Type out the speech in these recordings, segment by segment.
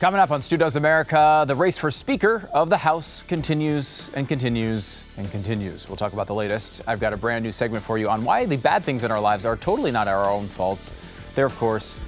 Coming up on Stu Does America, the race for Speaker of the House continues and continues and continues. We'll talk about the latest. I've got a brand new segment for you on why the bad things in our lives are totally not our own faults. They're, of course,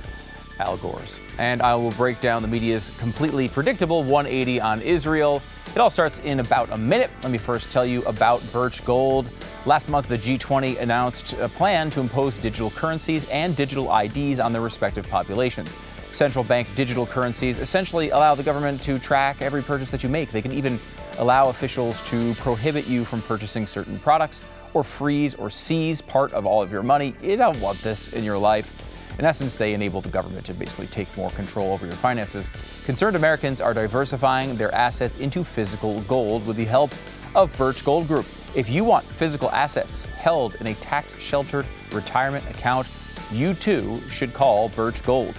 Al Gore's. And I will break down the media's completely predictable 180 on Israel. It all starts in about a minute. Let me first tell you about Birch Gold. Last month, the G20 announced a plan to impose digital currencies and digital IDs on their respective populations. Central bank digital currencies essentially allow the government to track every purchase that you make. They can even allow officials to prohibit you from purchasing certain products or freeze or seize part of all of your money. You don't want this in your life. In essence, they enable the government to basically take more control over your finances. Concerned Americans are diversifying their assets into physical gold with the help of Birch Gold Group. If you want physical assets held in a tax sheltered retirement account, you too should call Birch Gold.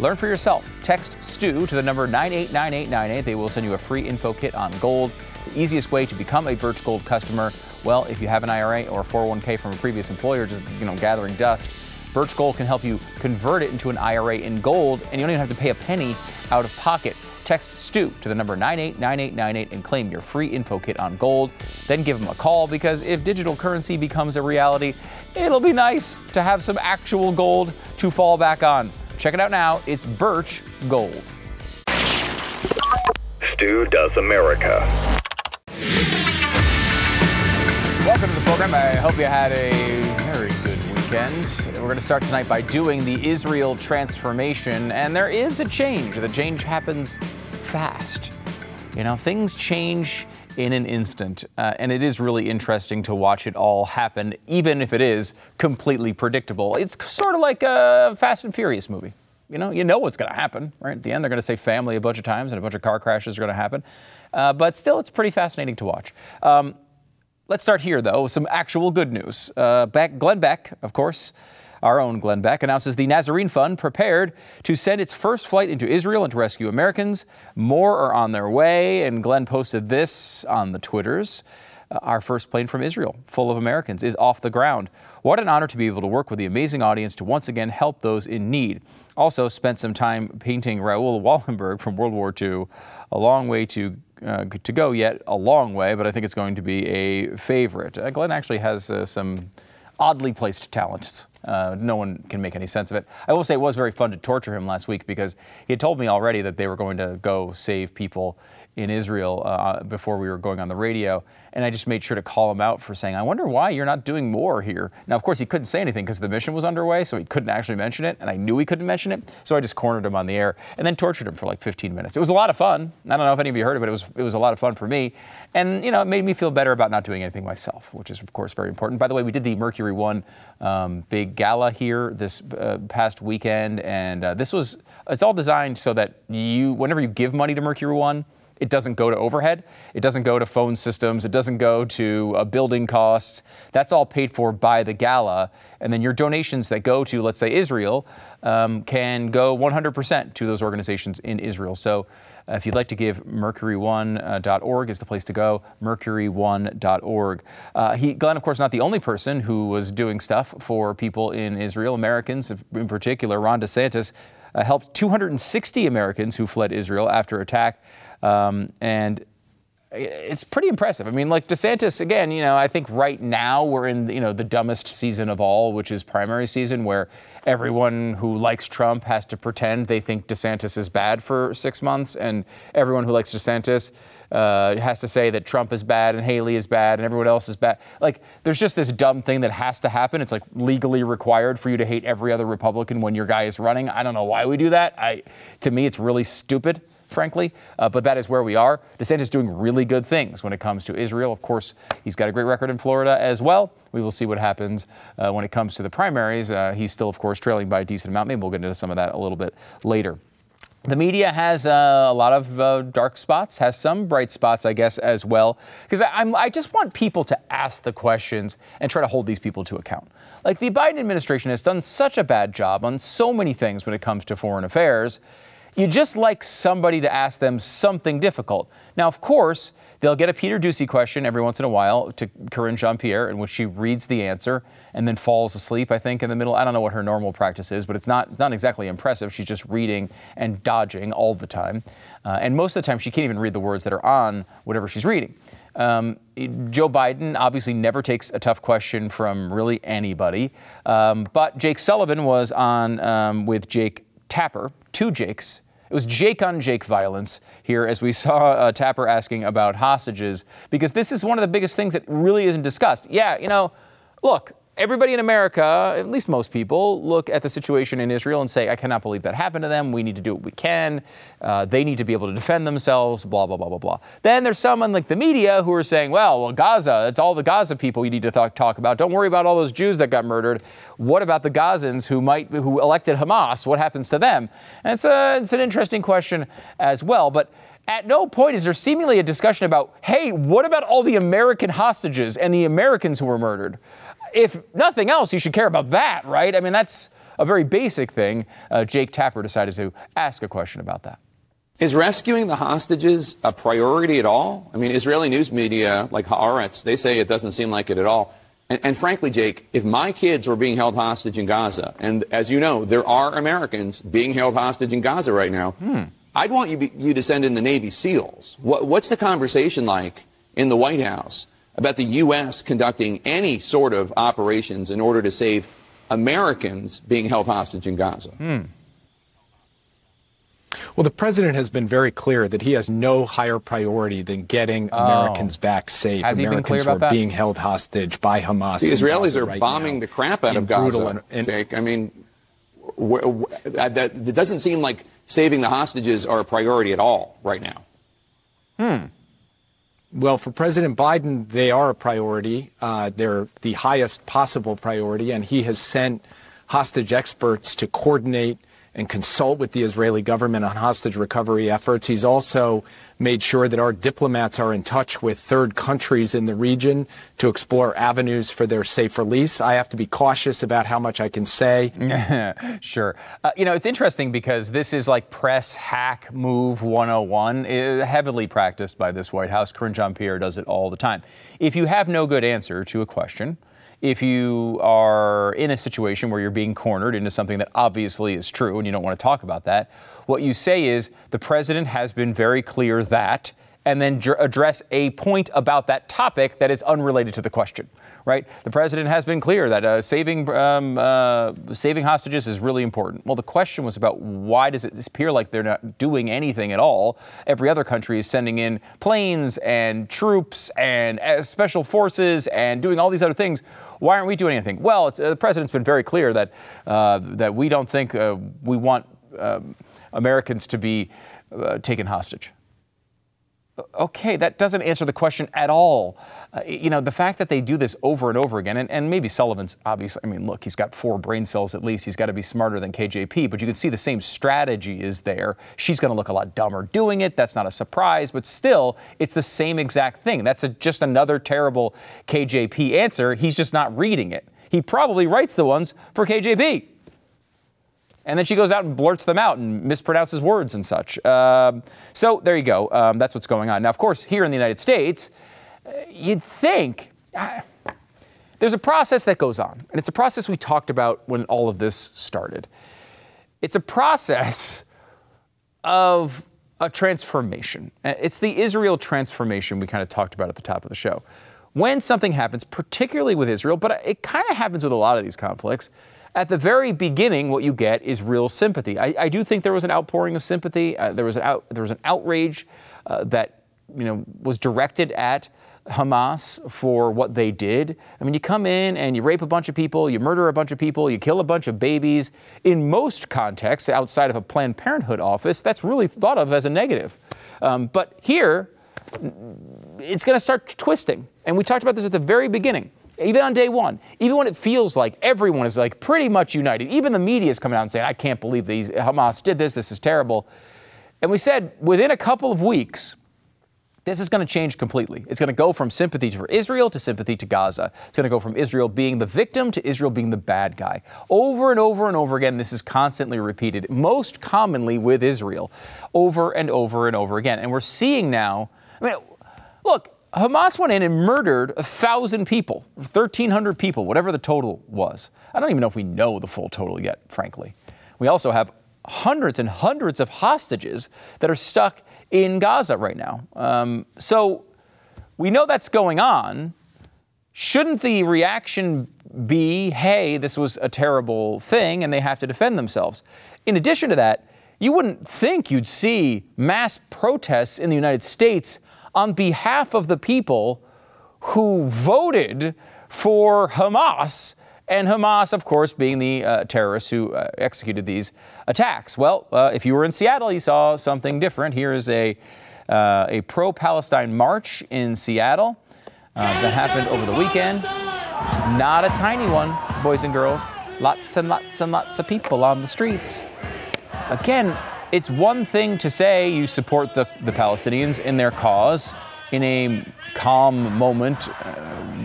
Learn for yourself. Text STU to the number 989898. They will send you a free info kit on gold. The easiest way to become a Birch Gold customer, well, if you have an IRA or a 401k from a previous employer just, you know, gathering dust, Birch Gold can help you convert it into an IRA in gold, and you don't even have to pay a penny out of pocket. Text STU to the number 989898 and claim your free info kit on gold. Then give them a call because if digital currency becomes a reality, it'll be nice to have some actual gold to fall back on. Check it out now. It's Birch Gold. Stu Does America. Welcome to the program. I hope you had a very good weekend. We're going to start tonight by doing the Israel transformation, and there is a change. The change happens fast. You know, things change in an instant, uh, and it is really interesting to watch it all happen, even if it is completely predictable. It's sort of like a Fast and Furious movie. You know, you know what's going to happen, right? At the end, they're going to say family a bunch of times, and a bunch of car crashes are going to happen. Uh, but still, it's pretty fascinating to watch. Um, Let's start here, though, some actual good news. Uh, Beck, Glenn Beck, of course, our own Glenn Beck, announces the Nazarene Fund prepared to send its first flight into Israel and to rescue Americans. More are on their way, and Glenn posted this on the Twitters. Uh, our first plane from Israel, full of Americans, is off the ground. What an honor to be able to work with the amazing audience to once again help those in need. Also, spent some time painting Raoul Wallenberg from World War II. A long way to uh, to go yet, a long way, but I think it's going to be a favorite. Uh, Glenn actually has uh, some oddly placed talents. Uh, no one can make any sense of it. I will say it was very fun to torture him last week because he had told me already that they were going to go save people in Israel uh, before we were going on the radio. And I just made sure to call him out for saying, I wonder why you're not doing more here. Now, of course, he couldn't say anything because the mission was underway, so he couldn't actually mention it. And I knew he couldn't mention it. So I just cornered him on the air and then tortured him for like 15 minutes. It was a lot of fun. I don't know if any of you heard it, but it was, it was a lot of fun for me. And, you know, it made me feel better about not doing anything myself, which is, of course, very important. By the way, we did the Mercury One um, big gala here this uh, past weekend. And uh, this was, it's all designed so that you, whenever you give money to Mercury One, it doesn't go to overhead. It doesn't go to phone systems. It doesn't go to uh, building costs. That's all paid for by the gala. And then your donations that go to, let's say, Israel, um, can go 100% to those organizations in Israel. So uh, if you'd like to give, mercury1.org is the place to go, mercury1.org. Uh, he, Glenn, of course, not the only person who was doing stuff for people in Israel, Americans in particular. Ron DeSantis uh, helped 260 Americans who fled Israel after attack. Um, and it's pretty impressive. I mean, like DeSantis, again, you know, I think right now we're in, you know, the dumbest season of all, which is primary season, where everyone who likes Trump has to pretend they think DeSantis is bad for six months, and everyone who likes DeSantis uh, has to say that Trump is bad and Haley is bad and everyone else is bad. Like, there's just this dumb thing that has to happen. It's like legally required for you to hate every other Republican when your guy is running. I don't know why we do that. I, to me, it's really stupid frankly, uh, but that is where we are. DeSantis is doing really good things when it comes to Israel. Of course, he's got a great record in Florida as well. We will see what happens uh, when it comes to the primaries. Uh, he's still, of course, trailing by a decent amount. Maybe we'll get into some of that a little bit later. The media has uh, a lot of uh, dark spots, has some bright spots, I guess, as well. Because I just want people to ask the questions and try to hold these people to account. Like the Biden administration has done such a bad job on so many things when it comes to foreign affairs you just like somebody to ask them something difficult. Now, of course, they'll get a Peter Doocy question every once in a while to Karine Jean Pierre, in which she reads the answer and then falls asleep, I think, in the middle. I don't know what her normal practice is, but it's not, it's not exactly impressive. She's just reading and dodging all the time. Uh, and most of the time, she can't even read the words that are on whatever she's reading. Um, Joe Biden obviously never takes a tough question from really anybody. Um, but Jake Sullivan was on um, with Jake Tapper, two Jakes, it was Jake on Jake violence here as we saw uh, Tapper asking about hostages, because this is one of the biggest things that really isn't discussed. Yeah, you know, look, everybody in America, at least most people, look at the situation in Israel and say, I cannot believe that happened to them. We need to do what we can. Uh, they need to be able to defend themselves, blah, blah, blah, blah, blah. Then there's someone like the media who are saying, well, well, Gaza, it's all the Gaza people you need to talk, talk about. Don't worry about all those Jews that got murdered. What about the Gazans who might, who elected Hamas? What happens to them? And it's, a, it's an interesting question as well. But at no point is there seemingly a discussion about, hey, what about all the American hostages and the Americans who were murdered? If nothing else, you should care about that, right? I mean, that's a very basic thing. Uh, Jake Tapper decided to ask a question about that. Is rescuing the hostages a priority at all? I mean, Israeli news media like Haaretz, they say it doesn't seem like it at all. And, and, frankly, Jake, if my kids were being held hostage in Gaza, and as you know, there are Americans being held hostage in Gaza right now, hmm. I'd want you, be, you to send in the Navy SEALs. What, what's the conversation like in the White House about the U.S. conducting any sort of operations in order to save Americans being held hostage in Gaza. Hmm. Well, the president has been very clear that he has no higher priority than getting oh. Americans back safe. Has Americans who are that? being held hostage by Hamas. The Israelis are right bombing now. the crap out of Gaza, and, and. I mean, that, that doesn't seem like saving the hostages are a priority at all right now. Hmm. Well, for President Biden, they are a priority. Uh, they're the highest possible priority, and he has sent hostage experts to coordinate and consult with the Israeli government on hostage recovery efforts. He's also made sure that our diplomats are in touch with third countries in the region to explore avenues for their safe release. I have to be cautious about how much I can say. sure. Uh, you know, it's interesting because this is like press hack move 101, uh, heavily practiced by this White House. Karine Jean Pierre does it all the time. If you have no good answer to a question, if you are in a situation where you're being cornered into something that obviously is true and you don't want to talk about that, what you say is the president has been very clear that, and then address a point about that topic that is unrelated to the question. Right? The president has been clear that uh, saving um, uh, saving hostages is really important. Well, the question was about why does it appear like they're not doing anything at all? Every other country is sending in planes and troops and uh, special forces and doing all these other things why aren't we doing anything? Well, uh, the president's been very clear that uh, that we don't think we want um, Americans to be uh, taken hostage. Okay, that doesn't answer the question at all. Uh, you know, the fact that they do this over and over again, and, and maybe Sullivan's obviously, I mean, look, he's got four brain cells at least. He's got to be smarter than KJP, but you can see the same strategy is there. She's going to look a lot dumber doing it. That's not a surprise, but still, it's the same exact thing. That's a, just another terrible KJP answer. He's just not reading it. He probably writes the ones for KJP and then she goes out and blurts them out and mispronounces words and such. Um, so there you go. Um, that's what's going on. Now, of course, here in the United States, uh, you'd think uh, there's a process that goes on, and it's a process we talked about when all of this started. It's a process of a transformation. Uh, it's the Israel transformation we kind of talked about at the top of the show. When something happens, particularly with Israel, but it kind of happens with a lot of these conflicts, at the very beginning, what you get is real sympathy. I, I do think there was an outpouring of sympathy. Uh, there was an out, there was an outrage uh, that you know was directed at Hamas for what they did. I mean, you come in and you rape a bunch of people, you murder a bunch of people, you kill a bunch of babies. In most contexts, outside of a Planned Parenthood office, that's really thought of as a negative. Um, but here, it's going to start twisting. And we talked about this at the very beginning even on day one, even when it feels like everyone is like pretty much united, even the media is coming out and saying, I can't believe these Hamas did this, this is terrible. And we said within a couple of weeks, this is going to change completely. It's going to go from sympathy for Israel to sympathy to Gaza. It's going to go from Israel being the victim to Israel being the bad guy. Over and over and over again, this is constantly repeated, most commonly with Israel, over and over and over again. And we're seeing now, I mean, look, Hamas went in and murdered a thousand people, 1,300 people, whatever the total was. I don't even know if we know the full total yet, frankly. We also have hundreds and hundreds of hostages that are stuck in Gaza right now. Um, so we know that's going on. Shouldn't the reaction be, hey, this was a terrible thing and they have to defend themselves? In addition to that, you wouldn't think you'd see mass protests in the United States on behalf of the people who voted for Hamas and Hamas, of course, being the uh, terrorists who uh, executed these attacks. Well, uh, if you were in Seattle, you saw something different. Here is a, uh, a pro Palestine march in Seattle uh, that happened over the weekend. Not a tiny one, boys and girls. Lots and lots and lots of people on the streets. Again, it's one thing to say you support the, the Palestinians in their cause in a calm moment uh,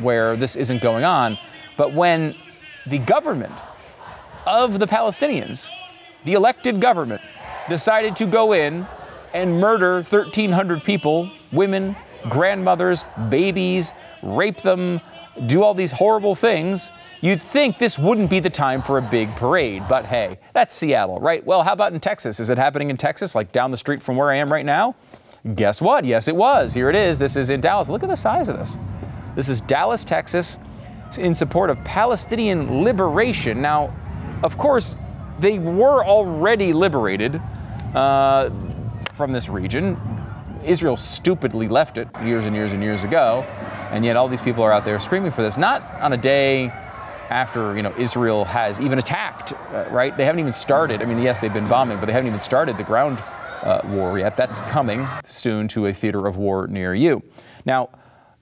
where this isn't going on. But when the government of the Palestinians, the elected government, decided to go in and murder 1,300 people women, grandmothers, babies, rape them, do all these horrible things. You'd think this wouldn't be the time for a big parade, but hey, that's Seattle, right? Well, how about in Texas? Is it happening in Texas, like down the street from where I am right now? Guess what? Yes, it was. Here it is. This is in Dallas. Look at the size of this. This is Dallas, Texas in support of Palestinian liberation. Now, of course, they were already liberated uh, from this region. Israel stupidly left it years and years and years ago, and yet all these people are out there screaming for this. Not on a day after you know Israel has even attacked, uh, right? They haven't even started. I mean, yes, they've been bombing, but they haven't even started the ground uh, war yet. That's coming soon to a theater of war near you. Now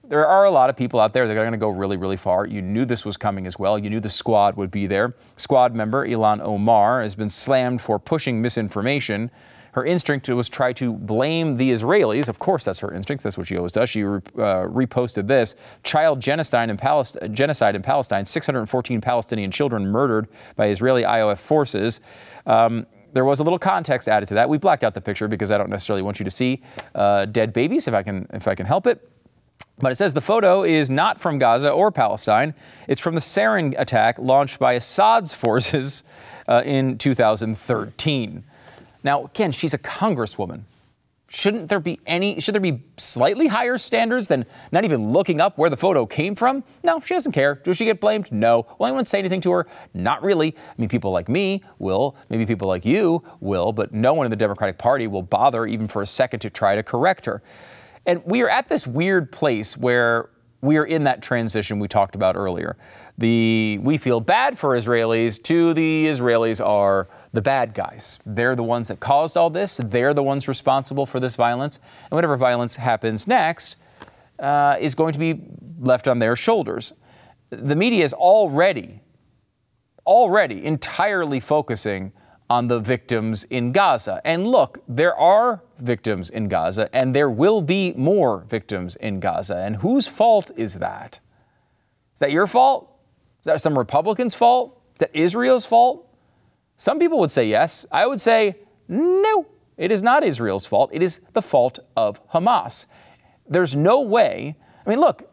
there are a lot of people out there that are going to go really, really far. You knew this was coming as well. You knew the squad would be there. Squad member Ilhan Omar has been slammed for pushing misinformation. Her instinct was try to blame the Israelis. Of course, that's her instinct. That's what she always does. She uh, reposted this child genocide in, genocide in Palestine 614 Palestinian children murdered by Israeli IOF forces. Um, there was a little context added to that. We blacked out the picture because I don't necessarily want you to see uh, dead babies if I can if I can help it. But it says the photo is not from Gaza or Palestine. It's from the sarin attack launched by Assad's forces uh, in 2013. Now, again, she's a congresswoman. Shouldn't there be any, should there be slightly higher standards than not even looking up where the photo came from? No, she doesn't care. Does she get blamed? No. Will anyone say anything to her? Not really. I mean, people like me will, maybe people like you will, but no one in the Democratic Party will bother even for a second to try to correct her. And we are at this weird place where we are in that transition we talked about earlier. The we feel bad for Israelis to the Israelis are the bad guys. They're the ones that caused all this. They're the ones responsible for this violence. And whatever violence happens next uh, is going to be left on their shoulders. The media is already, already entirely focusing on the victims in Gaza. And look, there are victims in Gaza, and there will be more victims in Gaza. And whose fault is that? Is that your fault? Is that some Republican's fault? Is that Israel's fault? Some people would say yes. I would say no, it is not Israel's fault. It is the fault of Hamas. There's no way. I mean, look,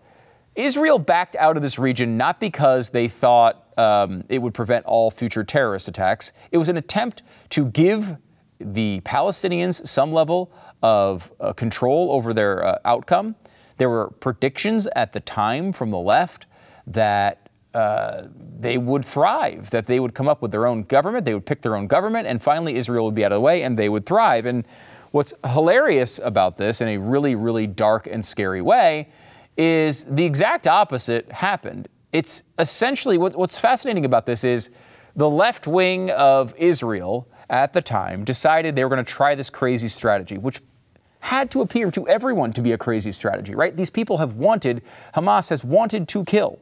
Israel backed out of this region not because they thought um, it would prevent all future terrorist attacks. It was an attempt to give the Palestinians some level of uh, control over their uh, outcome. There were predictions at the time from the left that uh, they would thrive, that they would come up with their own government, they would pick their own government, and finally Israel would be out of the way and they would thrive. And what's hilarious about this, in a really, really dark and scary way, is the exact opposite happened. It's essentially what, what's fascinating about this is the left wing of Israel at the time decided they were going to try this crazy strategy, which had to appear to everyone to be a crazy strategy, right? These people have wanted, Hamas has wanted to kill.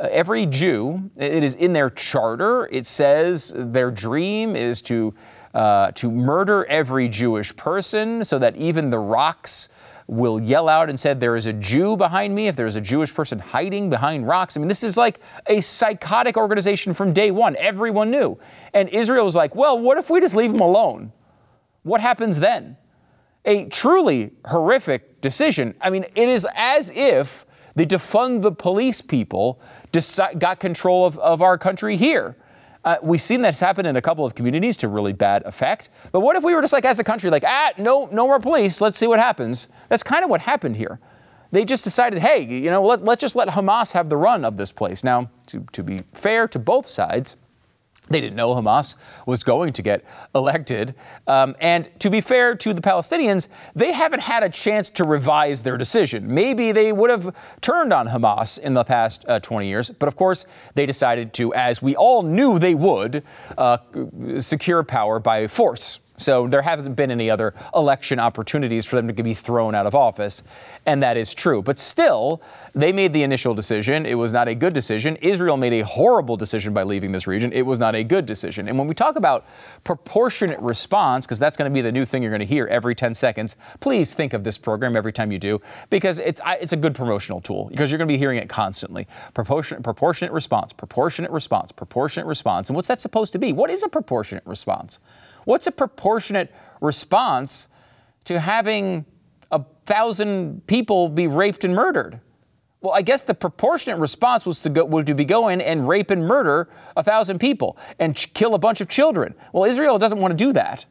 Every Jew, it is in their charter. It says their dream is to, uh, to murder every Jewish person so that even the rocks will yell out and said, There is a Jew behind me, if there is a Jewish person hiding behind rocks. I mean, this is like a psychotic organization from day one. Everyone knew. And Israel was like, Well, what if we just leave them alone? What happens then? A truly horrific decision. I mean, it is as if the defund the police people got control of, of our country here. Uh, we've seen this happen in a couple of communities to really bad effect. But what if we were just like, as a country, like, ah, no, no more police. Let's see what happens. That's kind of what happened here. They just decided, hey, you know, let, let's just let Hamas have the run of this place. Now, to, to be fair to both sides, they didn't know Hamas was going to get elected. Um, and to be fair to the Palestinians, they haven't had a chance to revise their decision. Maybe they would have turned on Hamas in the past uh, 20 years, but of course, they decided to, as we all knew they would, uh, secure power by force. So there haven't been any other election opportunities for them to be thrown out of office. And that is true. But still, they made the initial decision. It was not a good decision. Israel made a horrible decision by leaving this region. It was not a good decision. And when we talk about proportionate response, because that's going to be the new thing you're going to hear every 10 seconds, please think of this program every time you do, because it's, it's a good promotional tool, because you're going to be hearing it constantly. Proportionate, proportionate response, proportionate response, proportionate response. And what's that supposed to be? What is a proportionate response? What's a proportionate response to having a thousand people be raped and murdered? Well, I guess the proportionate response was to go would to be go in and rape and murder a thousand people and ch- kill a bunch of children. Well, Israel doesn't want to do that.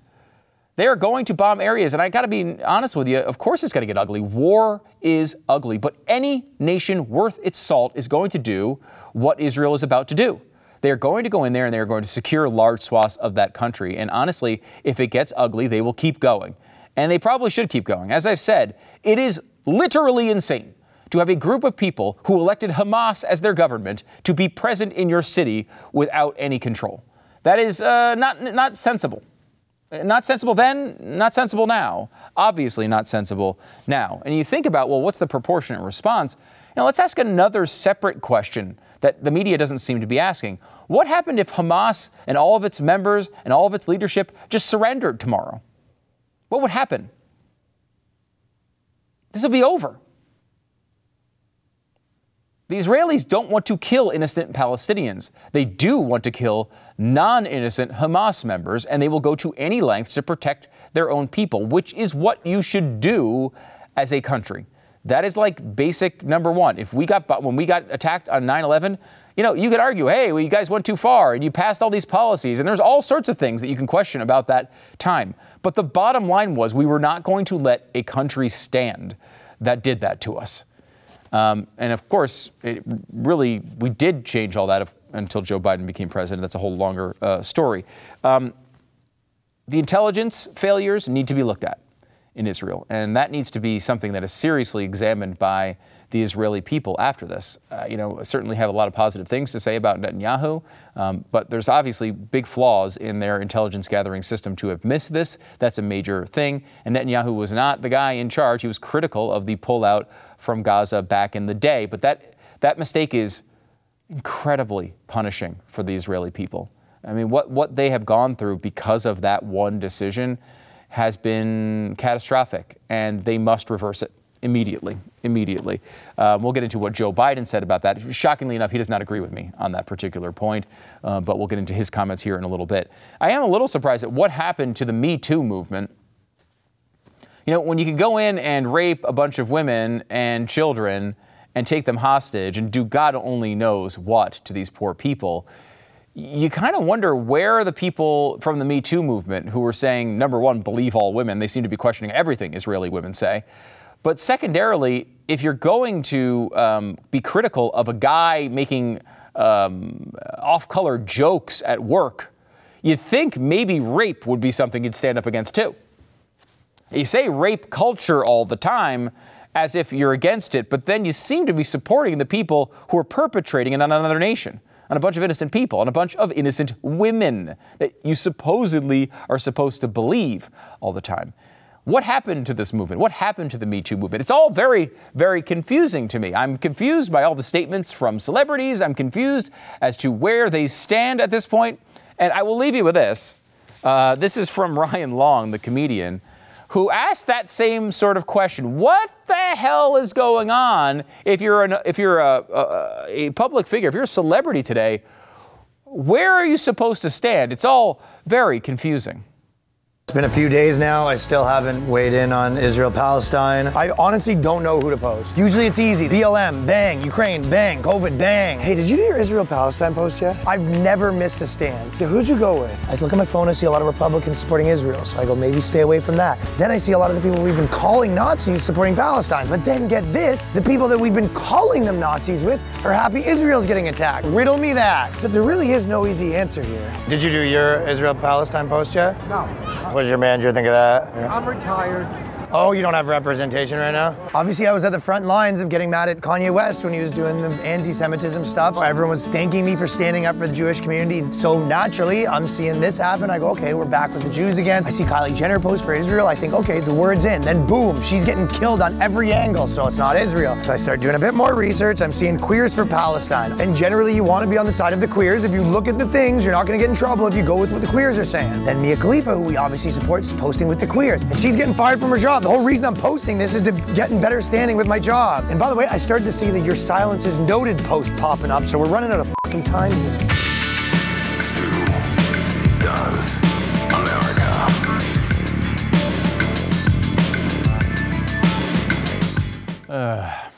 They are going to bomb areas, and I got to be honest with you. Of course, it's going to get ugly. War is ugly, but any nation worth its salt is going to do what Israel is about to do. They're going to go in there and they're going to secure large swaths of that country. And honestly, if it gets ugly, they will keep going. And they probably should keep going. As I've said, it is literally insane to have a group of people who elected Hamas as their government to be present in your city without any control. That is uh, not, not sensible. Not sensible then, not sensible now. Obviously, not sensible now. And you think about, well, what's the proportionate response? Now, let's ask another separate question that the media doesn't seem to be asking. What happened if Hamas and all of its members and all of its leadership just surrendered tomorrow? What would happen? This will be over. The Israelis don't want to kill innocent Palestinians. They do want to kill non innocent Hamas members, and they will go to any lengths to protect their own people, which is what you should do as a country. That is like basic number one. If we got when we got attacked on 9/11, you know, you could argue, hey, well, you guys went too far and you passed all these policies, and there's all sorts of things that you can question about that time. But the bottom line was we were not going to let a country stand that did that to us. Um, and of course, it really we did change all that until Joe Biden became president. That's a whole longer uh, story. Um, the intelligence failures need to be looked at in Israel. And that needs to be something that is seriously examined by the Israeli people after this. Uh, you know, certainly have a lot of positive things to say about Netanyahu, um, but there's obviously big flaws in their intelligence gathering system to have missed this. That's a major thing. And Netanyahu was not the guy in charge. He was critical of the pullout from Gaza back in the day. But that, that mistake is incredibly punishing for the Israeli people. I mean, what, what they have gone through because of that one decision has been catastrophic, and they must reverse it immediately. Immediately. Um, we'll get into what Joe Biden said about that. Shockingly enough, he does not agree with me on that particular point, uh, but we'll get into his comments here in a little bit. I am a little surprised at what happened to the Me Too movement. You know, when you can go in and rape a bunch of women and children and take them hostage and do God only knows what to these poor people you kind of wonder where are the people from the Me Too movement who were saying, number one, believe all women. They seem to be questioning everything Israeli women say. But secondarily, if you're going to um, be critical of a guy making um, off color jokes at work, you'd think maybe rape would be something you'd stand up against too. You say rape culture all the time as if you're against it, but then you seem to be supporting the people who are perpetrating it on another nation on a bunch of innocent people, on a bunch of innocent women that you supposedly are supposed to believe all the time. What happened to this movement? What happened to the Me Too movement? It's all very, very confusing to me. I'm confused by all the statements from celebrities. I'm confused as to where they stand at this point. And I will leave you with this. Uh, this is from Ryan Long, the comedian, who asked that same sort of question. What the hell is going on if you're, an, if you're a, a, a public figure, if you're a celebrity today? Where are you supposed to stand? It's all very confusing. It's been a few days now. I still haven't weighed in on Israel Palestine. I honestly don't know who to post. Usually it's easy. BLM, bang. Ukraine, bang. COVID, bang. Hey, did you do your Israel Palestine post yet? I've never missed a stand. So who'd you go with? I look at my phone, I see a lot of Republicans supporting Israel. So I go, maybe stay away from that. Then I see a lot of the people we've been calling Nazis supporting Palestine. But then get this the people that we've been calling them Nazis with are happy Israel's getting attacked. Riddle me that. But there really is no easy answer here. Did you do your Israel Palestine post yet? No. Does your manager think of that? I'm retired. Oh, you don't have representation right now? Obviously, I was at the front lines of getting mad at Kanye West when he was doing the anti Semitism stuff. Everyone was thanking me for standing up for the Jewish community. So naturally, I'm seeing this happen. I go, okay, we're back with the Jews again. I see Kylie Jenner post for Israel. I think, okay, the word's in. Then boom, she's getting killed on every angle, so it's not Israel. So I start doing a bit more research. I'm seeing queers for Palestine. And generally, you want to be on the side of the queers. If you look at the things, you're not going to get in trouble if you go with what the queers are saying. Then Mia Khalifa, who we obviously support, is posting with the queers. And she's getting fired from her job. The whole reason I'm posting this is to get in better standing with my job. And by the way, I started to see that your silence is noted post popping up, so we're running out of fucking time here. America.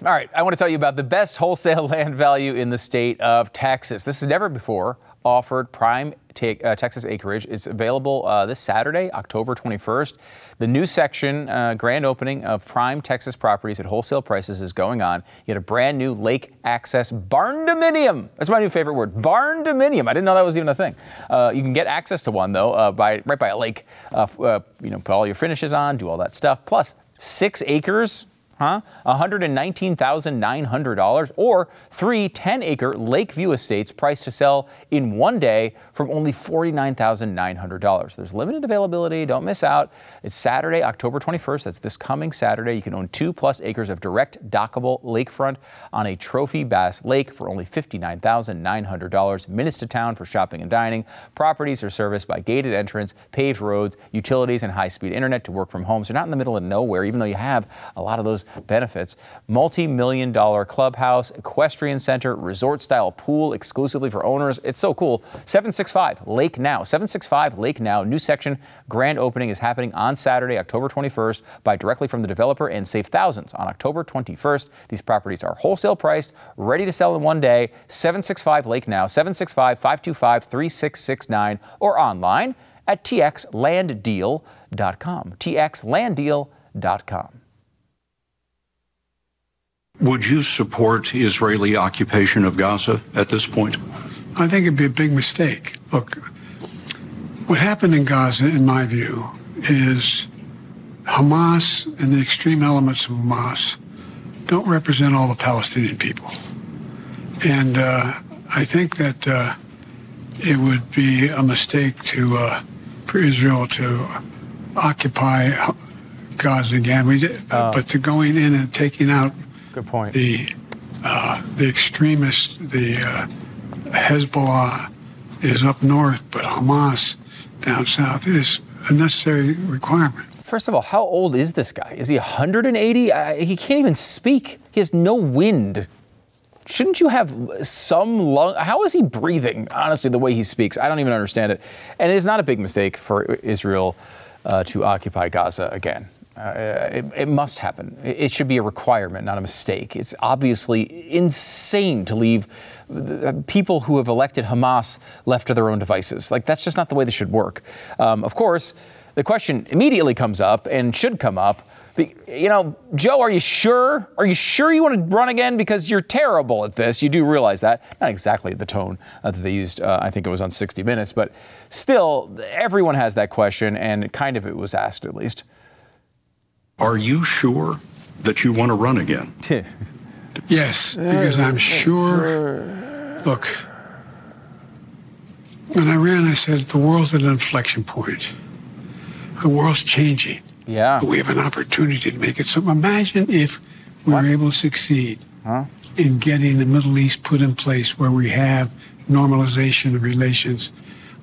All right, I want to tell you about the best wholesale land value in the state of Texas. This is never before offered prime te- uh, Texas acreage. It's available uh, this Saturday, October 21st. The new section, uh, grand opening of prime Texas properties at wholesale prices is going on. You get a brand new lake access barn dominium. That's my new favorite word, barn dominium. I didn't know that was even a thing. Uh, you can get access to one though uh, by right by a lake. Uh, uh, you know, put all your finishes on, do all that stuff. Plus six acres huh? $119,900 or three 10 acre Lakeview estates priced to sell in one day from only $49,900. There's limited availability. Don't miss out. It's Saturday, October 21st. That's this coming Saturday. You can own two plus acres of direct dockable lakefront on a trophy bass lake for only $59,900. Minutes to town for shopping and dining. Properties are serviced by gated entrance, paved roads, utilities, and high speed internet to work from home. So you're not in the middle of nowhere, even though you have a lot of those benefits. Multi million dollar clubhouse, equestrian center, resort style pool exclusively for owners. It's so cool. 765 Lake Now. 765 Lake Now. New section grand opening is happening on Saturday, October 21st. Buy directly from the developer and save thousands on October 21st. These properties are wholesale priced, ready to sell in one day. 765 Lake Now. 765 525 3669 or online at txlanddeal.com. txlanddeal.com. Would you support Israeli occupation of Gaza at this point? I think it'd be a big mistake. Look, what happened in Gaza, in my view, is Hamas and the extreme elements of Hamas don't represent all the Palestinian people. And uh, I think that uh, it would be a mistake to uh, for Israel to occupy Gaza again. We did, but to going in and taking out Good point. the uh, the extremists, the uh, Hezbollah is up north, but Hamas down south is a necessary requirement. First of all, how old is this guy? Is he 180? Uh, he can't even speak. He has no wind. Shouldn't you have some lung? How is he breathing? Honestly, the way he speaks, I don't even understand it. And it is not a big mistake for Israel uh, to occupy Gaza again. Uh, it, it must happen. It should be a requirement, not a mistake. It's obviously insane to leave people who have elected Hamas left to their own devices. Like, that's just not the way this should work. Um, of course, the question immediately comes up and should come up. You know, Joe, are you sure? Are you sure you want to run again? Because you're terrible at this. You do realize that. Not exactly the tone uh, that they used, uh, I think it was on 60 Minutes, but still, everyone has that question, and kind of it was asked at least. Are you sure that you want to run again? Yes, because I'm sure. Look, when I ran, I said the world's at an inflection point. The world's changing. Yeah. But we have an opportunity to make it. So imagine if we were able to succeed in getting the Middle East put in place where we have normalization of relations.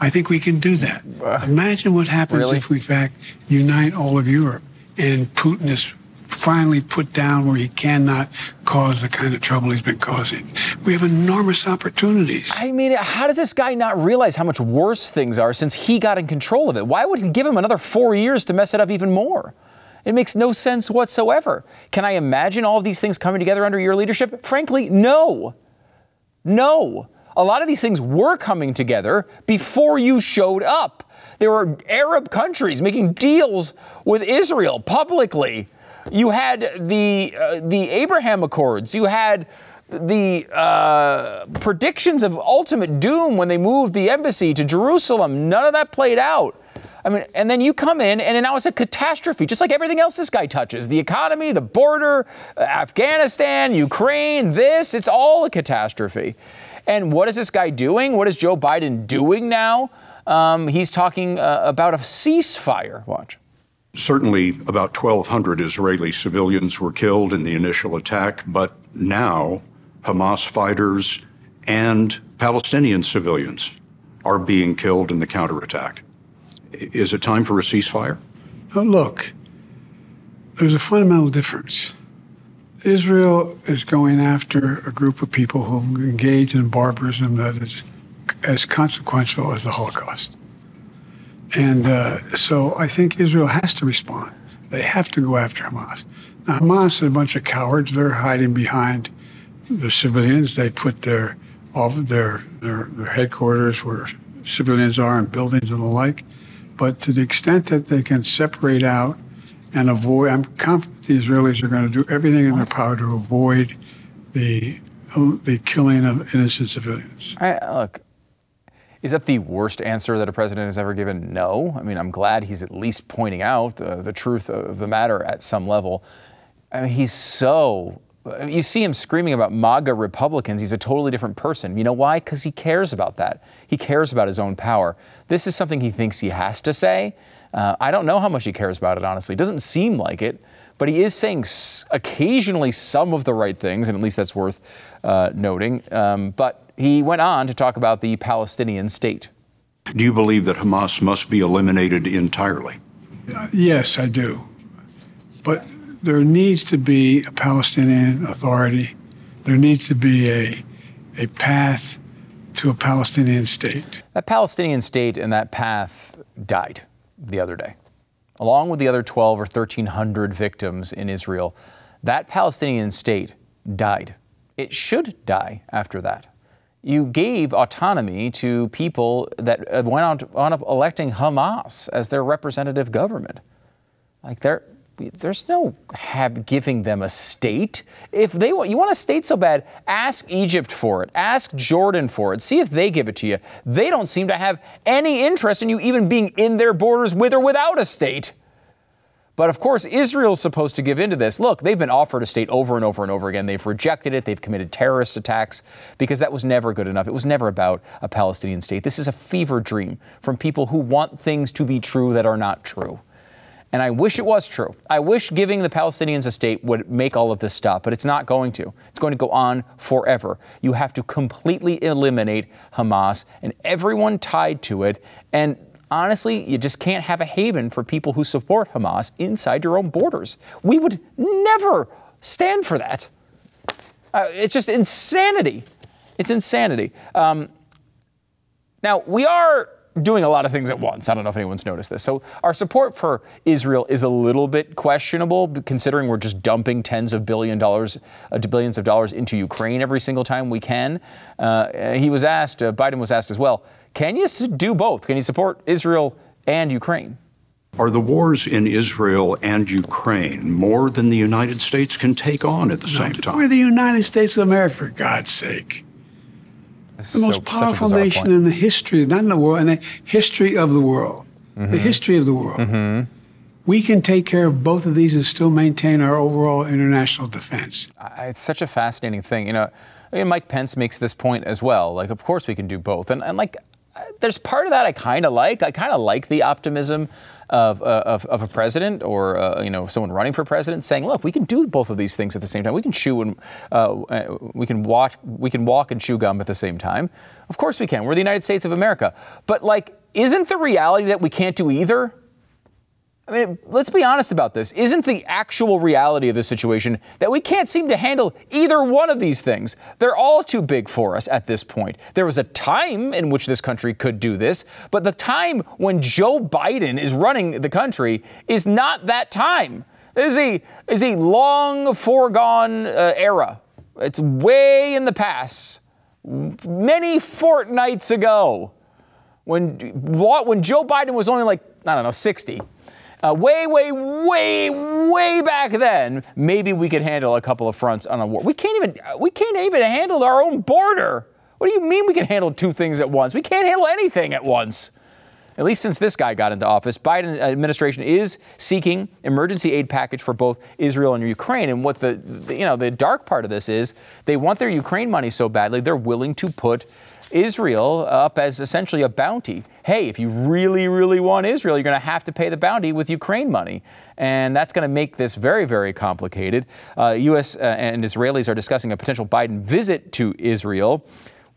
I think we can do that. Imagine what happens Really? if we, in fact, unite all of Europe and Putin is finally put down where he cannot cause the kind of trouble he's been causing. We have enormous opportunities. I mean, how does this guy not realize how much worse things are since he got in control of it? Why would he give him another four years to mess it up even more? It makes no sense whatsoever. Can I imagine all of these things coming together under your leadership? Frankly, no. No. A lot of these things were coming together before you showed up. There were Arab countries making deals with Israel publicly. You had the uh, the Abraham Accords. You had the uh, predictions of ultimate doom when they moved the embassy to Jerusalem. None of that played out. I mean, and then you come in, and now it's a catastrophe, just like everything else this guy touches the economy, the border, uh, Afghanistan, Ukraine, this, it's all a catastrophe. And what is this guy doing? What is Joe Biden doing now? Um, he's talking uh, about a ceasefire. Watch. Certainly, about 1,200 Israeli civilians were killed in the initial attack, but now Hamas fighters and Palestinian civilians are being killed in the counterattack. Is it time for a ceasefire? Now, look, there's a fundamental difference. Israel is going after a group of people who engage in barbarism that is as consequential as the Holocaust. And uh, so I think Israel has to respond. They have to go after Hamas. Now, Hamas is a bunch of cowards. They're hiding behind the civilians. They put their all their, their their headquarters where civilians are and buildings and the like. But to the extent that they can separate out and avoid, I'm confident the Israelis are going to do everything in their power to avoid the the killing of innocent civilians. I, look, is that the worst answer that a president has ever given? No. I mean, I'm glad he's at least pointing out the, the truth of the matter at some level. I mean, he's so. You see him screaming about MAGA Republicans. He's a totally different person. You know why? Because he cares about that. He cares about his own power. This is something he thinks he has to say. Uh, I don't know how much he cares about it, honestly. It doesn't seem like it, but he is saying s- occasionally some of the right things, and at least that's worth uh, noting. Um, but he went on to talk about the Palestinian state. Do you believe that Hamas must be eliminated entirely? Uh, yes, I do. But there needs to be a Palestinian Authority. There needs to be a, a path to a Palestinian state. That Palestinian state and that path died the other day. Along with the other 12 or 1,300 victims in Israel, that Palestinian state died. It should die after that you gave autonomy to people that uh, went on, to, on electing Hamas as their representative government. Like there, there's no giving them a state. If they want, you want a state so bad, ask Egypt for it, ask Jordan for it, see if they give it to you. They don't seem to have any interest in you even being in their borders with or without a state. But of course, Israel's supposed to give in to this. Look, they've been offered a state over and over and over again. They've rejected it. They've committed terrorist attacks because that was never good enough. It was never about a Palestinian state. This is a fever dream from people who want things to be true that are not true. And I wish it was true. I wish giving the Palestinians a state would make all of this stop, but it's not going to. It's going to go on forever. You have to completely eliminate Hamas and everyone tied to it. And honestly, you just can't have a haven for people who support Hamas inside your own borders. We would never stand for that. Uh, it's just insanity. It's insanity. Um, now, we are doing a lot of things at once. I don't know if anyone's noticed this. So, our support for Israel is a little bit questionable, considering we're just dumping tens of billion dollars, uh, billions of dollars into Ukraine every single time we can. Uh, he was asked, uh, Biden was asked as well, can you do both? Can you support Israel and Ukraine? Are the wars in Israel and Ukraine more than the United States can take on at the same time? We're the United States of America, for God's sake. The most so, powerful nation point. in the history, not in the world, in the history of the world. Mm-hmm. The history of the world. Mm-hmm. We can take care of both of these and still maintain our overall international defense. It's such a fascinating thing. You know, I mean, Mike Pence makes this point as well. Like, of course we can do both. And, and like, there's part of that I kind of like. I kind of like the optimism of, uh, of, of, a president or uh, you know someone running for president saying, "Look, we can do both of these things at the same time. We can chew and uh, we can walk, we can walk and chew gum at the same time. Of course we can. We're the United States of America. But like, isn't the reality that we can't do either? I mean, let's be honest about this. Isn't the actual reality of the situation that we can't seem to handle either one of these things? They're all too big for us at this point. There was a time in which this country could do this, but the time when Joe Biden is running the country is not that time. Is a, is a long foregone uh, era. It's way in the past, many fortnights ago, when, when Joe Biden was only like, I don't know, 60 uh, way, way, way, way back then, maybe we could handle a couple of fronts on a war. We can't even we can't even handle our own border. What do you mean we can handle two things at once? We can't handle anything at once. At least since this guy got into office, Biden administration is seeking emergency aid package for both Israel and Ukraine. And what the, the you know the dark part of this is, they want their Ukraine money so badly they're willing to put Israel up as essentially a bounty. Hey, if you really, really want Israel, you're going to have to pay the bounty with Ukraine money. And that's going to make this very, very complicated. Uh, U.S. Uh, and Israelis are discussing a potential Biden visit to Israel.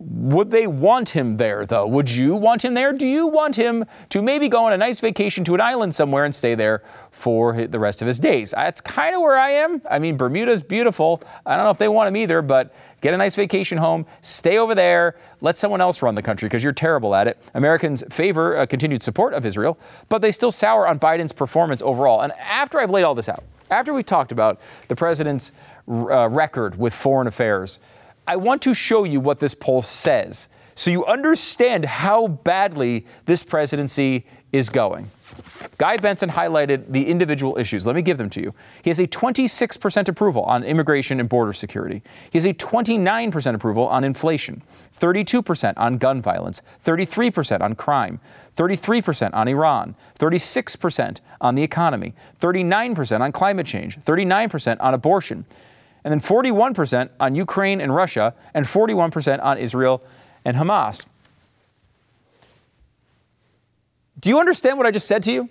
Would they want him there, though? Would you want him there? Do you want him to maybe go on a nice vacation to an island somewhere and stay there for the rest of his days? That's kind of where I am. I mean, Bermuda's beautiful. I don't know if they want him either, but get a nice vacation home, stay over there, let someone else run the country because you're terrible at it. Americans favor uh, continued support of Israel, but they still sour on Biden's performance overall. And after I've laid all this out, after we talked about the president's uh, record with foreign affairs, I want to show you what this poll says so you understand how badly this presidency is going. Guy Benson highlighted the individual issues. Let me give them to you. He has a 26% approval on immigration and border security. He has a 29% approval on inflation, 32% on gun violence, 33% on crime, 33% on Iran, 36% on the economy, 39% on climate change, 39% on abortion, and then 41% on Ukraine and Russia, and 41% on Israel and Hamas. Do you understand what I just said to you?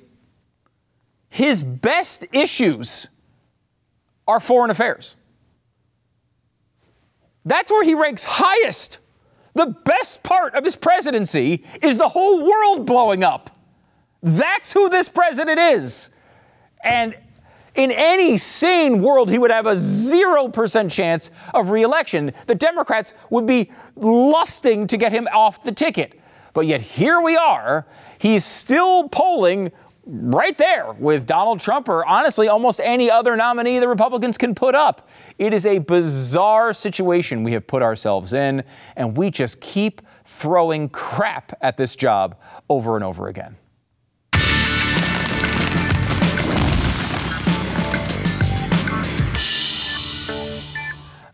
His best issues are foreign affairs. That's where he ranks highest. The best part of his presidency is the whole world blowing up. That's who this president is. And in any sane world, he would have a 0% chance of reelection. The Democrats would be lusting to get him off the ticket. But yet here we are. He's still polling right there with Donald Trump or honestly almost any other nominee the Republicans can put up. It is a bizarre situation we have put ourselves in, and we just keep throwing crap at this job over and over again.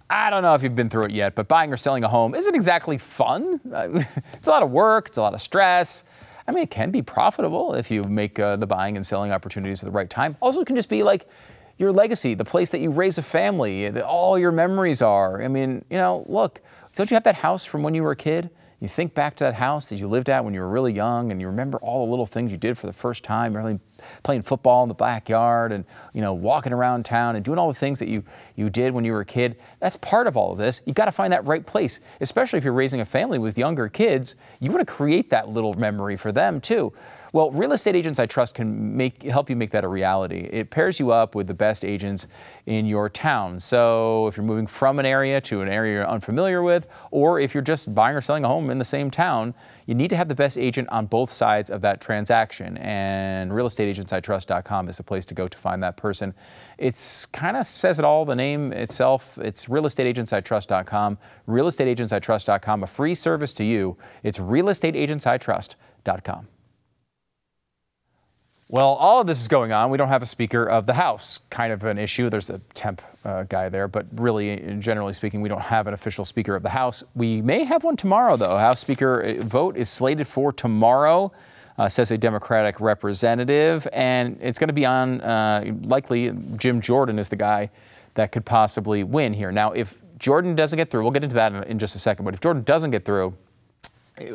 I don't know if you've been through it yet, but buying or selling a home isn't exactly fun. it's a lot of work, it's a lot of stress. I mean, it can be profitable if you make uh, the buying and selling opportunities at the right time. Also, it can just be like your legacy, the place that you raise a family, all your memories are. I mean, you know, look, don't you have that house from when you were a kid? You think back to that house that you lived at when you were really young, and you remember all the little things you did for the first time, really playing football in the backyard, and you know walking around town and doing all the things that you you did when you were a kid. That's part of all of this. You got to find that right place, especially if you're raising a family with younger kids. You want to create that little memory for them too. Well, Real Estate Agents I Trust can make, help you make that a reality. It pairs you up with the best agents in your town. So if you're moving from an area to an area you're unfamiliar with, or if you're just buying or selling a home in the same town, you need to have the best agent on both sides of that transaction. And realestateagentsitrust.com is the place to go to find that person. It's kind of says it all, the name itself. It's realestateagentsitrust.com. Realestateagentsitrust.com, a free service to you. It's realestateagentsitrust.com. Well, all of this is going on. We don't have a Speaker of the House, kind of an issue. There's a temp uh, guy there, but really, generally speaking, we don't have an official Speaker of the House. We may have one tomorrow, though. House Speaker uh, vote is slated for tomorrow, uh, says a Democratic representative, and it's going to be on, uh, likely, Jim Jordan is the guy that could possibly win here. Now, if Jordan doesn't get through, we'll get into that in, in just a second, but if Jordan doesn't get through,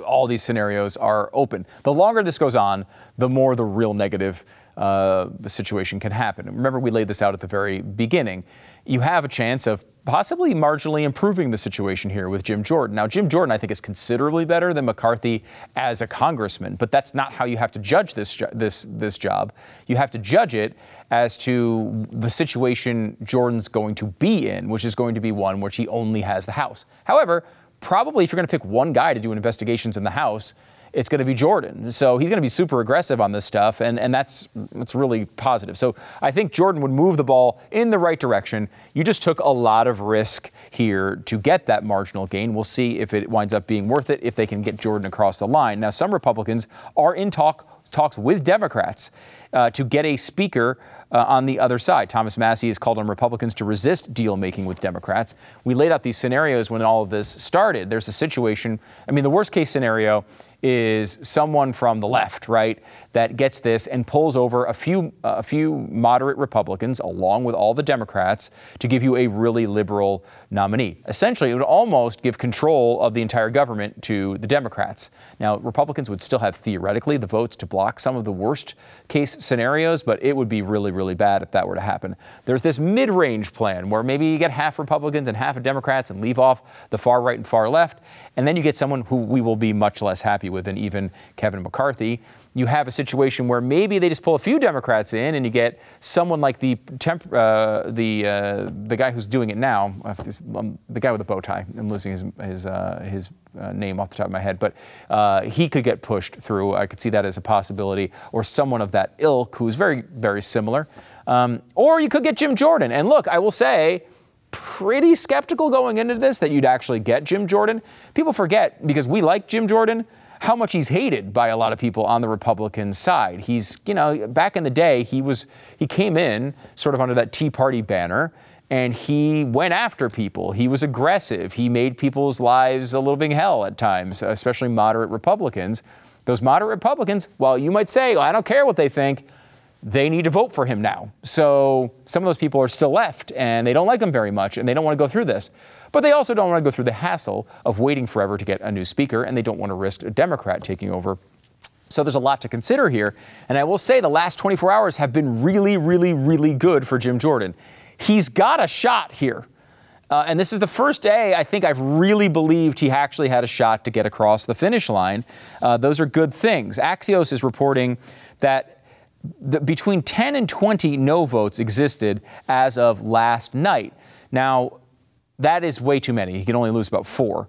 all these scenarios are open. The longer this goes on, the more the real negative uh, situation can happen. Remember, we laid this out at the very beginning. You have a chance of possibly marginally improving the situation here with Jim Jordan. Now, Jim Jordan, I think, is considerably better than McCarthy as a congressman, but that's not how you have to judge this this this job. You have to judge it as to the situation Jordan's going to be in, which is going to be one which he only has the House. However, probably if you're going to pick one guy to do investigations in the House it's going to be Jordan. So he's going to be super aggressive on this stuff, and, and that's, that's really positive. So I think Jordan would move the ball in the right direction. You just took a lot of risk here to get that marginal gain. We'll see if it winds up being worth it, if they can get Jordan across the line. Now, some Republicans are in talk talks with Democrats uh, to get a speaker uh, on the other side. Thomas Massie has called on Republicans to resist deal making with Democrats. We laid out these scenarios when all of this started. There's a situation, I mean, the worst case scenario is someone from the left, right, that gets this and pulls over a few uh, a few moderate Republicans along with all the Democrats to give you a really liberal nominee. Essentially, it would almost give control of the entire government to the Democrats. Now, Republicans would still have theoretically the votes to block some of the worst case scenarios, but it would be really really bad if that were to happen. There's this mid-range plan where maybe you get half Republicans and half Democrats and leave off the far right and far left, and then you get someone who we will be much less happy with than even Kevin McCarthy. You have a situation where maybe they just pull a few Democrats in, and you get someone like the temp, uh, the uh, the guy who's doing it now, um, the guy with the bow tie. I'm losing his his uh, his uh, name off the top of my head, but uh, he could get pushed through. I could see that as a possibility, or someone of that ilk who's very very similar. Um, or you could get Jim Jordan. And look, I will say pretty skeptical going into this that you'd actually get Jim Jordan. People forget because we like Jim Jordan how much he's hated by a lot of people on the Republican side. He's, you know, back in the day, he was he came in sort of under that Tea Party banner and he went after people. He was aggressive. He made people's lives a living hell at times, especially moderate Republicans. Those moderate Republicans, well, you might say, well, I don't care what they think they need to vote for him now. So some of those people are still left and they don't like him very much and they don't want to go through this. But they also don't want to go through the hassle of waiting forever to get a new speaker and they don't want to risk a Democrat taking over. So there's a lot to consider here. And I will say the last 24 hours have been really, really, really good for Jim Jordan. He's got a shot here. Uh, and this is the first day I think I've really believed he actually had a shot to get across the finish line. Uh, those are good things. Axios is reporting that the, between 10 and 20 no votes existed as of last night. Now, that is way too many. He can only lose about four.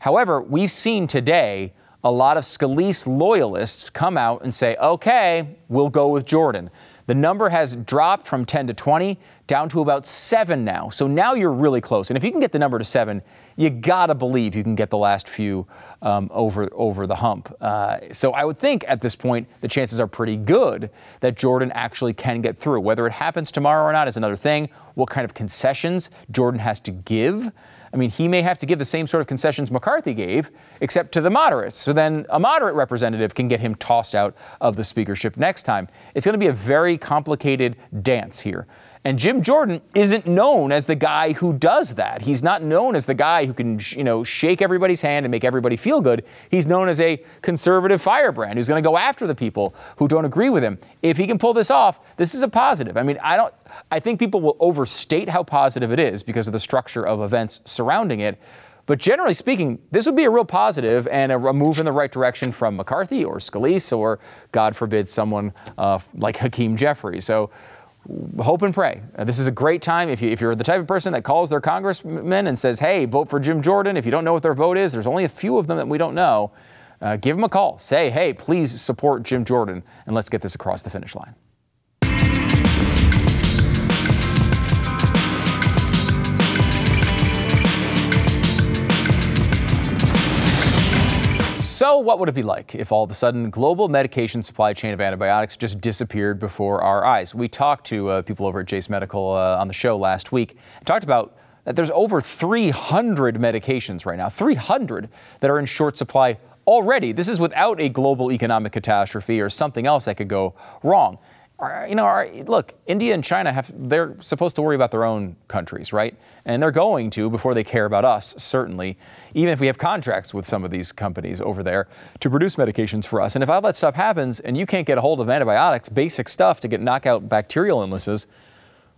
However, we've seen today a lot of Scalise loyalists come out and say, okay, we'll go with Jordan. The number has dropped from 10 to 20 down to about seven now. So now you're really close. And if you can get the number to seven, you gotta believe you can get the last few um, over over the hump. Uh, so I would think at this point the chances are pretty good that Jordan actually can get through. Whether it happens tomorrow or not is another thing. What kind of concessions Jordan has to give I mean, he may have to give the same sort of concessions McCarthy gave, except to the moderates. So then a moderate representative can get him tossed out of the speakership next time. It's going to be a very complicated dance here. And Jim Jordan isn't known as the guy who does that. He's not known as the guy who can, you know, shake everybody's hand and make everybody feel good. He's known as a conservative firebrand who's going to go after the people who don't agree with him. If he can pull this off, this is a positive. I mean, I don't I think people will overstate how positive it is because of the structure of events surrounding it. But generally speaking, this would be a real positive and a move in the right direction from McCarthy or Scalise or, God forbid, someone uh, like Hakeem Jeffrey. So hope and pray. Uh, this is a great time. If, you, if you're the type of person that calls their congressman and says, hey, vote for Jim Jordan, if you don't know what their vote is, there's only a few of them that we don't know. Uh, give them a call. Say, hey, please support Jim Jordan, and let's get this across the finish line. So, what would it be like if all of a sudden global medication supply chain of antibiotics just disappeared before our eyes? We talked to uh, people over at Jase Medical uh, on the show last week talked about that there's over 300 medications right now, 300 that are in short supply already. This is without a global economic catastrophe or something else that could go wrong. Are, you know, are, look, India and China have, they're supposed to worry about their own countries, right? And they're going to before they care about us, certainly, even if we have contracts with some of these companies over there to produce medications for us. And if all that stuff happens and you can't get a hold of antibiotics, basic stuff to get knock out bacterial illnesses,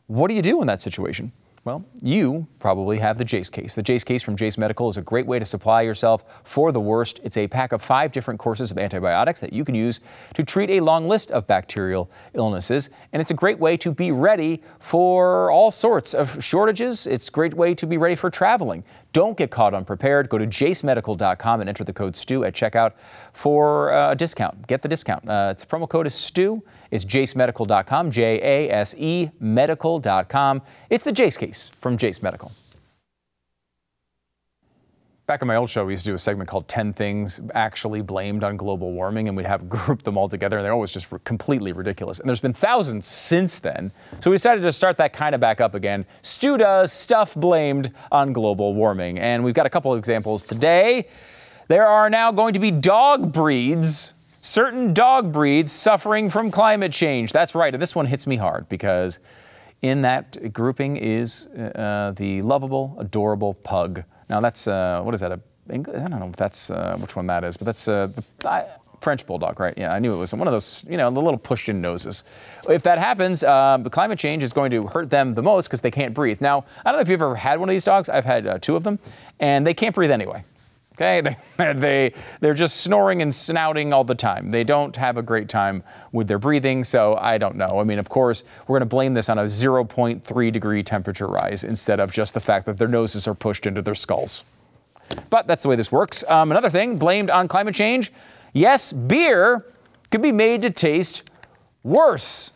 what do you do in that situation? Well, you probably have the Jase case. The Jase case from Jase Medical is a great way to supply yourself for the worst. It's a pack of five different courses of antibiotics that you can use to treat a long list of bacterial illnesses. And it's a great way to be ready for all sorts of shortages. It's a great way to be ready for traveling. Don't get caught unprepared. Go to jasemedical.com and enter the code STU at checkout for uh, a discount. Get the discount. Uh, its promo code is STU. It's jasemedical.com, J A S E medical.com. It's the Jase case from Jase Medical. Back on my old show, we used to do a segment called 10 Things Actually Blamed on Global Warming, and we'd have grouped them all together, and they're always just completely ridiculous. And there's been thousands since then. So we decided to start that kind of back up again. Stu does stuff blamed on global warming. And we've got a couple of examples today. There are now going to be dog breeds certain dog breeds suffering from climate change. That's right, and this one hits me hard because in that grouping is uh, the lovable, adorable pug. Now that's uh, what is that? A I don't know if that's uh, which one that is, but that's uh, the French bulldog, right? Yeah, I knew it was one of those, you know, the little pushed-in noses. If that happens, um, climate change is going to hurt them the most because they can't breathe. Now, I don't know if you've ever had one of these dogs. I've had uh, two of them, and they can't breathe anyway. Okay, they, they they're just snoring and snouting all the time. They don't have a great time with their breathing, so I don't know. I mean, of course, we're going to blame this on a 0.3 degree temperature rise instead of just the fact that their noses are pushed into their skulls. But that's the way this works. Um, another thing blamed on climate change. Yes, beer could be made to taste worse.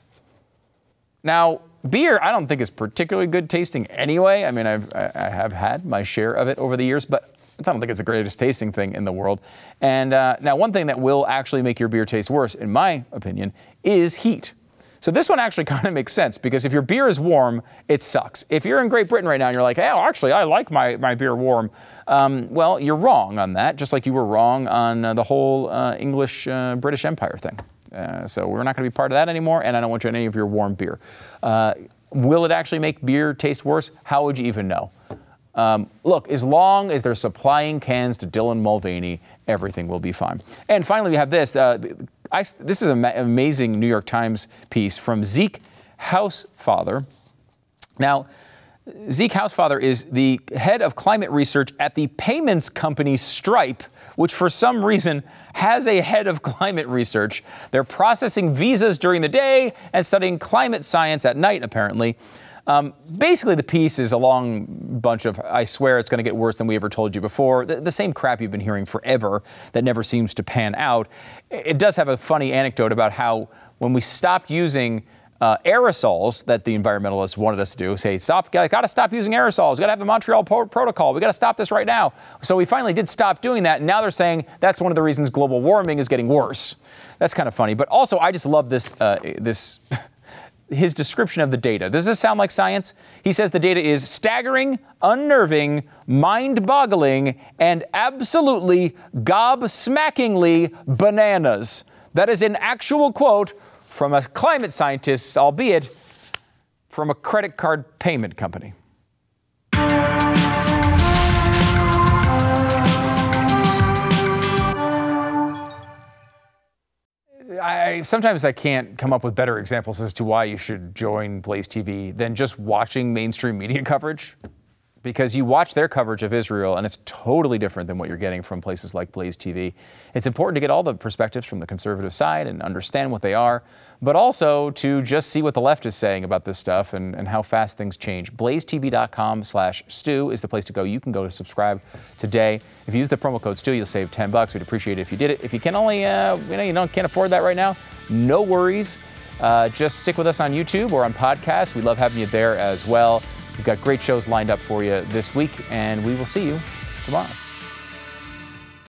Now, beer I don't think is particularly good tasting anyway. I mean, I've, I have had my share of it over the years, but I don't think it's the greatest tasting thing in the world. And uh, now, one thing that will actually make your beer taste worse, in my opinion, is heat. So this one actually kind of makes sense because if your beer is warm, it sucks. If you're in Great Britain right now and you're like, hey, oh, actually, I like my, my beer warm, um, well, you're wrong on that, just like you were wrong on uh, the whole uh, English uh, British Empire thing. Uh, so we're not going to be part of that anymore, and I don't want you any of your warm beer. Uh, will it actually make beer taste worse? How would you even know? Um, look, as long as they're supplying cans to Dylan Mulvaney, everything will be fine. And finally, we have this. Uh, I, this is an amazing New York Times piece from Zeke Hausfather. Now, Zeke Hausfather is the head of climate research at the payments company Stripe, which for some reason has a head of climate research. They're processing visas during the day and studying climate science at night, apparently. Um, basically, the piece is a long bunch of, I swear it's going to get worse than we ever told you before. The, the, same crap you've been hearing forever that never seems to pan out. It does have a funny anecdote about how when we stopped using uh, aerosols that the environmentalists wanted us to do, say, stop, got to stop using aerosols, got to have the Montreal Protocol, we got to stop this right now. So we finally did stop doing that, and now they're saying that's one of the reasons global warming is getting worse. That's kind of funny. But also, I just love this, uh, this his description of the data. Does this sound like science? He says the data is staggering, unnerving, mind boggling, and absolutely gobsmackingly bananas. That is an actual quote from a climate scientist, albeit from a credit card payment company. I sometimes I can't come up with better examples as to why you should join Blaze TV than just watching mainstream media coverage because you watch their coverage of Israel and it's totally different than what you're getting from places like Blaze TV. It's important to get all the perspectives from the conservative side and understand what they are, but also to just see what the left is saying about this stuff and, and how fast things change. BlazeTV.com slash Stu is the place to go. You can go to subscribe today. If you use the promo code Stu, you'll save 10 bucks. We'd appreciate it if you did it. If you can only, uh, you know, you don't, can't afford that right now, no worries. Uh, just stick with us on YouTube or on podcast. We love having you there as well. We've got great shows lined up for you this week, and we will see you tomorrow.